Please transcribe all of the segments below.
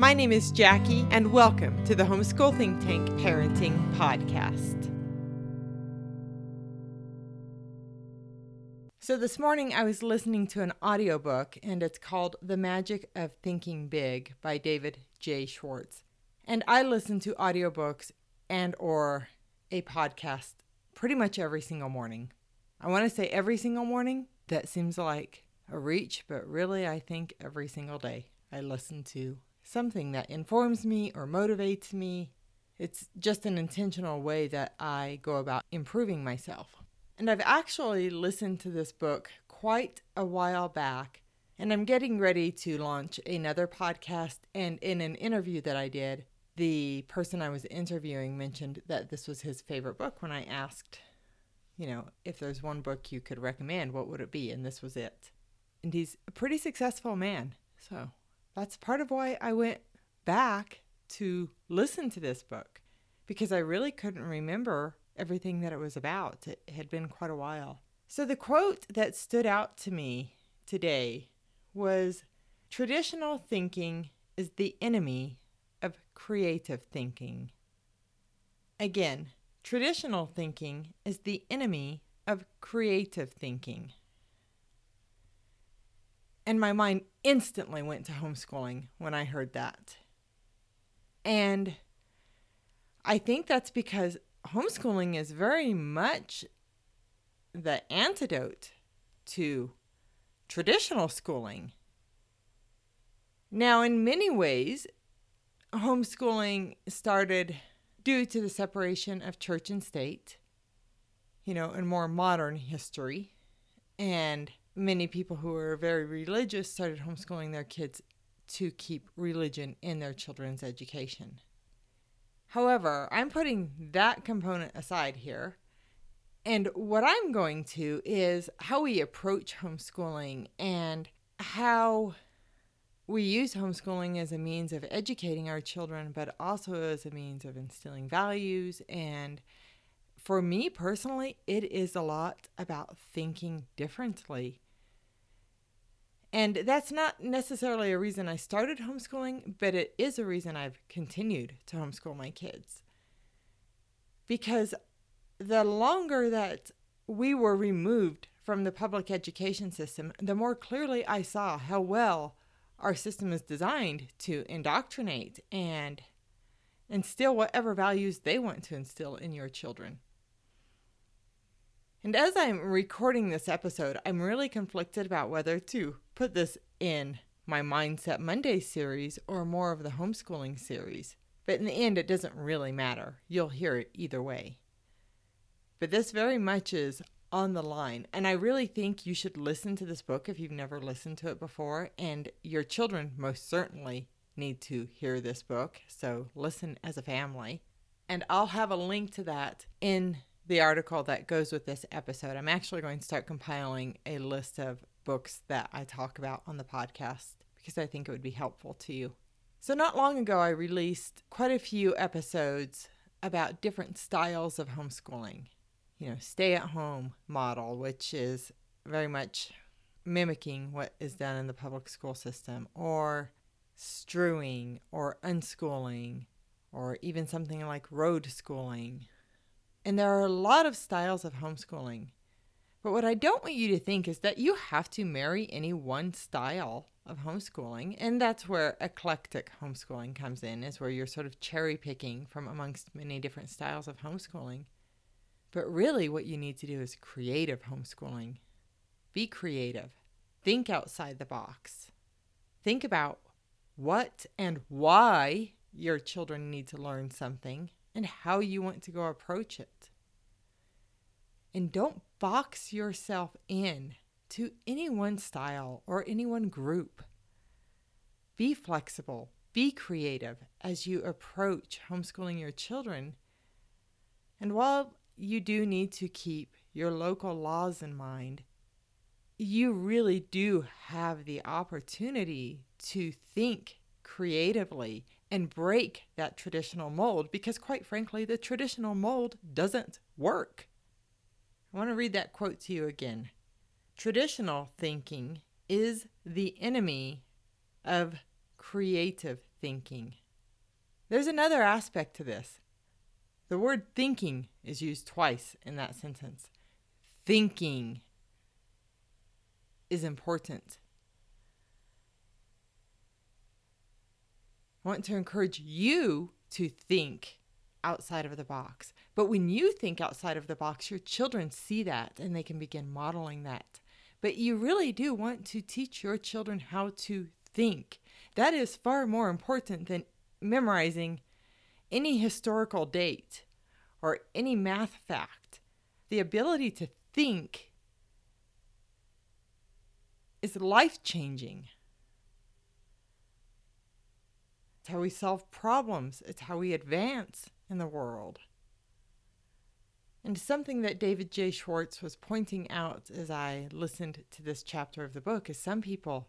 My name is Jackie, and welcome to the Homeschool Think Tank Parenting Podcast. So, this morning I was listening to an audiobook, and it's called The Magic of Thinking Big by David J. Schwartz. And I listen to audiobooks and or a podcast pretty much every single morning. I want to say every single morning. That seems like a reach, but really I think every single day I listen to something that informs me or motivates me. It's just an intentional way that I go about improving myself. And I've actually listened to this book quite a while back, and I'm getting ready to launch another podcast. And in an interview that I did, the person I was interviewing mentioned that this was his favorite book when I asked, you know, if there's one book you could recommend, what would it be? And this was it. And he's a pretty successful man. So that's part of why I went back to listen to this book because I really couldn't remember everything that it was about. It had been quite a while. So the quote that stood out to me today was Traditional thinking is the enemy of creative thinking. Again, traditional thinking is the enemy of creative thinking. And my mind instantly went to homeschooling when I heard that. And I think that's because homeschooling is very much the antidote to traditional schooling. Now, in many ways, homeschooling started due to the separation of church and state, you know, in more modern history. And many people who are very religious started homeschooling their kids to keep religion in their children's education. However, I'm putting that component aside here. And what I'm going to is how we approach homeschooling and how we use homeschooling as a means of educating our children, but also as a means of instilling values and for me personally, it is a lot about thinking differently. And that's not necessarily a reason I started homeschooling, but it is a reason I've continued to homeschool my kids. Because the longer that we were removed from the public education system, the more clearly I saw how well our system is designed to indoctrinate and instill whatever values they want to instill in your children. And as I'm recording this episode, I'm really conflicted about whether to put this in my Mindset Monday series or more of the homeschooling series. But in the end, it doesn't really matter. You'll hear it either way. But this very much is on the line. And I really think you should listen to this book if you've never listened to it before. And your children most certainly need to hear this book. So listen as a family. And I'll have a link to that in the article that goes with this episode. I'm actually going to start compiling a list of books that I talk about on the podcast because I think it would be helpful to you. So, not long ago, I released quite a few episodes about different styles of homeschooling. You know, stay at home model, which is very much mimicking what is done in the public school system, or strewing, or unschooling, or even something like road schooling, and there are a lot of styles of homeschooling. But what I don't want you to think is that you have to marry any one style of homeschooling. And that's where eclectic homeschooling comes in, is where you're sort of cherry picking from amongst many different styles of homeschooling. But really, what you need to do is creative homeschooling. Be creative. Think outside the box. Think about what and why your children need to learn something and how you want to go approach it. And don't box yourself in to any one style or any one group. Be flexible, Be creative as you approach homeschooling your children. And while you do need to keep your local laws in mind, you really do have the opportunity to think creatively and break that traditional mold because, quite frankly, the traditional mold doesn't work. I want to read that quote to you again. Traditional thinking is the enemy of creative thinking. There's another aspect to this. The word thinking is used twice in that sentence. Thinking is important. I want to encourage you to think outside of the box. But when you think outside of the box, your children see that and they can begin modeling that. But you really do want to teach your children how to think. That is far more important than memorizing any historical date or any math fact. The ability to think is life changing. It's how we solve problems, it's how we advance in the world. And something that David J. Schwartz was pointing out as I listened to this chapter of the book is some people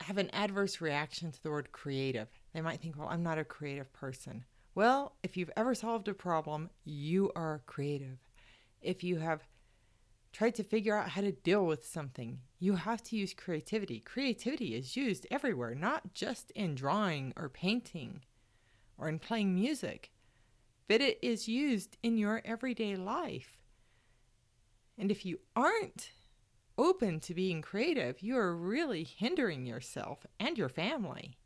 have an adverse reaction to the word creative. They might think, well, I'm not a creative person. Well, if you've ever solved a problem, you are creative. If you have tried to figure out how to deal with something, you have to use creativity. Creativity is used everywhere, not just in drawing or painting or in playing music, but it is used in your everyday life. And if you aren't open to being creative, you are really hindering yourself and your family.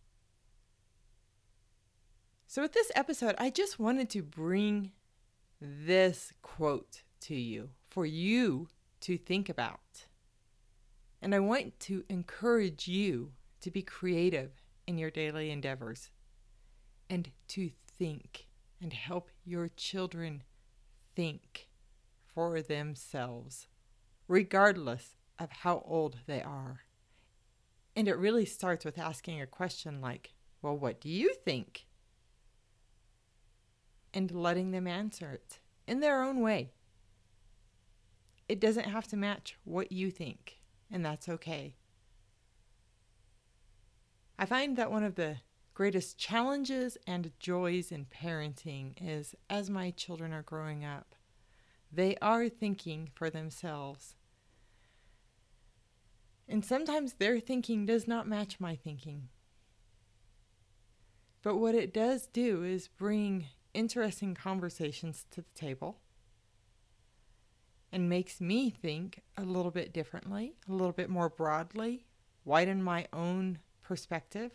So, with this episode, I just wanted to bring this quote to you for you to think about. And I want to encourage you to be creative in your daily endeavors and to think and help your children think for themselves, regardless of how old they are. And it really starts with asking a question like, Well, what do you think? And letting them answer it in their own way it doesn't have to match what you think, and that's okay. I find that one of the greatest challenges and joys in parenting is as my children are growing up, they are thinking for themselves. And sometimes their thinking does not match my thinking. But what it does do is bring interesting conversations to the table and makes me think a little bit differently, a little bit more broadly, widen my own perspective.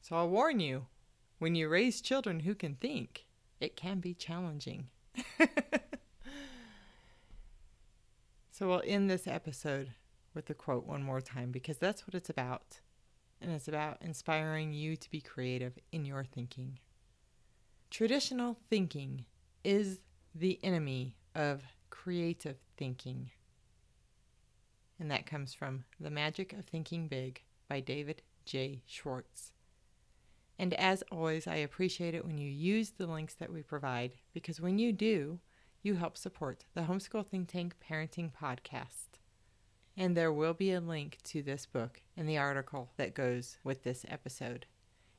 So I'll warn you when you raise children who can think, it can be challenging. so we'll end this episode with the quote one more time because that's what it's about. And it's about inspiring you to be creative in your thinking. Traditional thinking is the enemy of creative thinking. And that comes from The Magic of Thinking Big by David J. Schwartz. And as always, I appreciate it when you use the links that we provide because when you do, you help support the Homeschool Think Tank Parenting Podcast. And there will be a link to this book in the article that goes with this episode.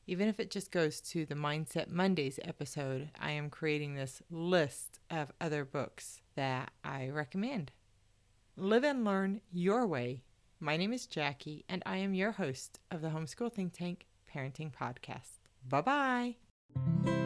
Even if it just goes to the Mindset Mondays episode, I am creating this list of other books that I recommend. Live and learn your way. My name is Jackie, and I am your host of the Homeschool Think Tank Parenting Podcast. Bye bye.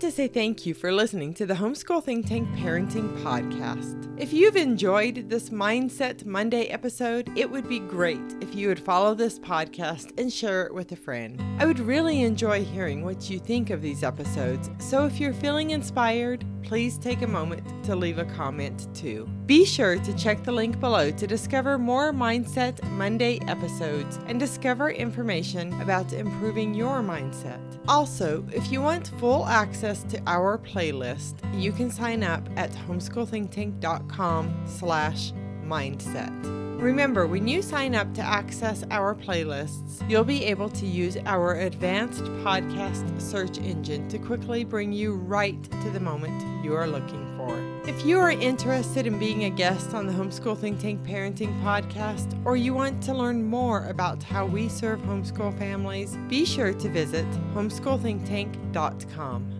To say thank you for listening to the Homeschool Think Tank Parenting Podcast. If you've enjoyed this Mindset Monday episode, it would be great if you would follow this podcast and share it with a friend. I would really enjoy hearing what you think of these episodes, so if you're feeling inspired, please take a moment to leave a comment too. Be sure to check the link below to discover more Mindset Monday episodes and discover information about improving your mindset. Also, if you want full access to our playlist, you can sign up at homeschoolthinktank.com slash mindset. Remember, when you sign up to access our playlists, you'll be able to use our advanced podcast search engine to quickly bring you right to the moment you are looking for. If you are interested in being a guest on the Homeschool Think Tank Parenting Podcast, or you want to learn more about how we serve homeschool families, be sure to visit homeschoolthinktank.com.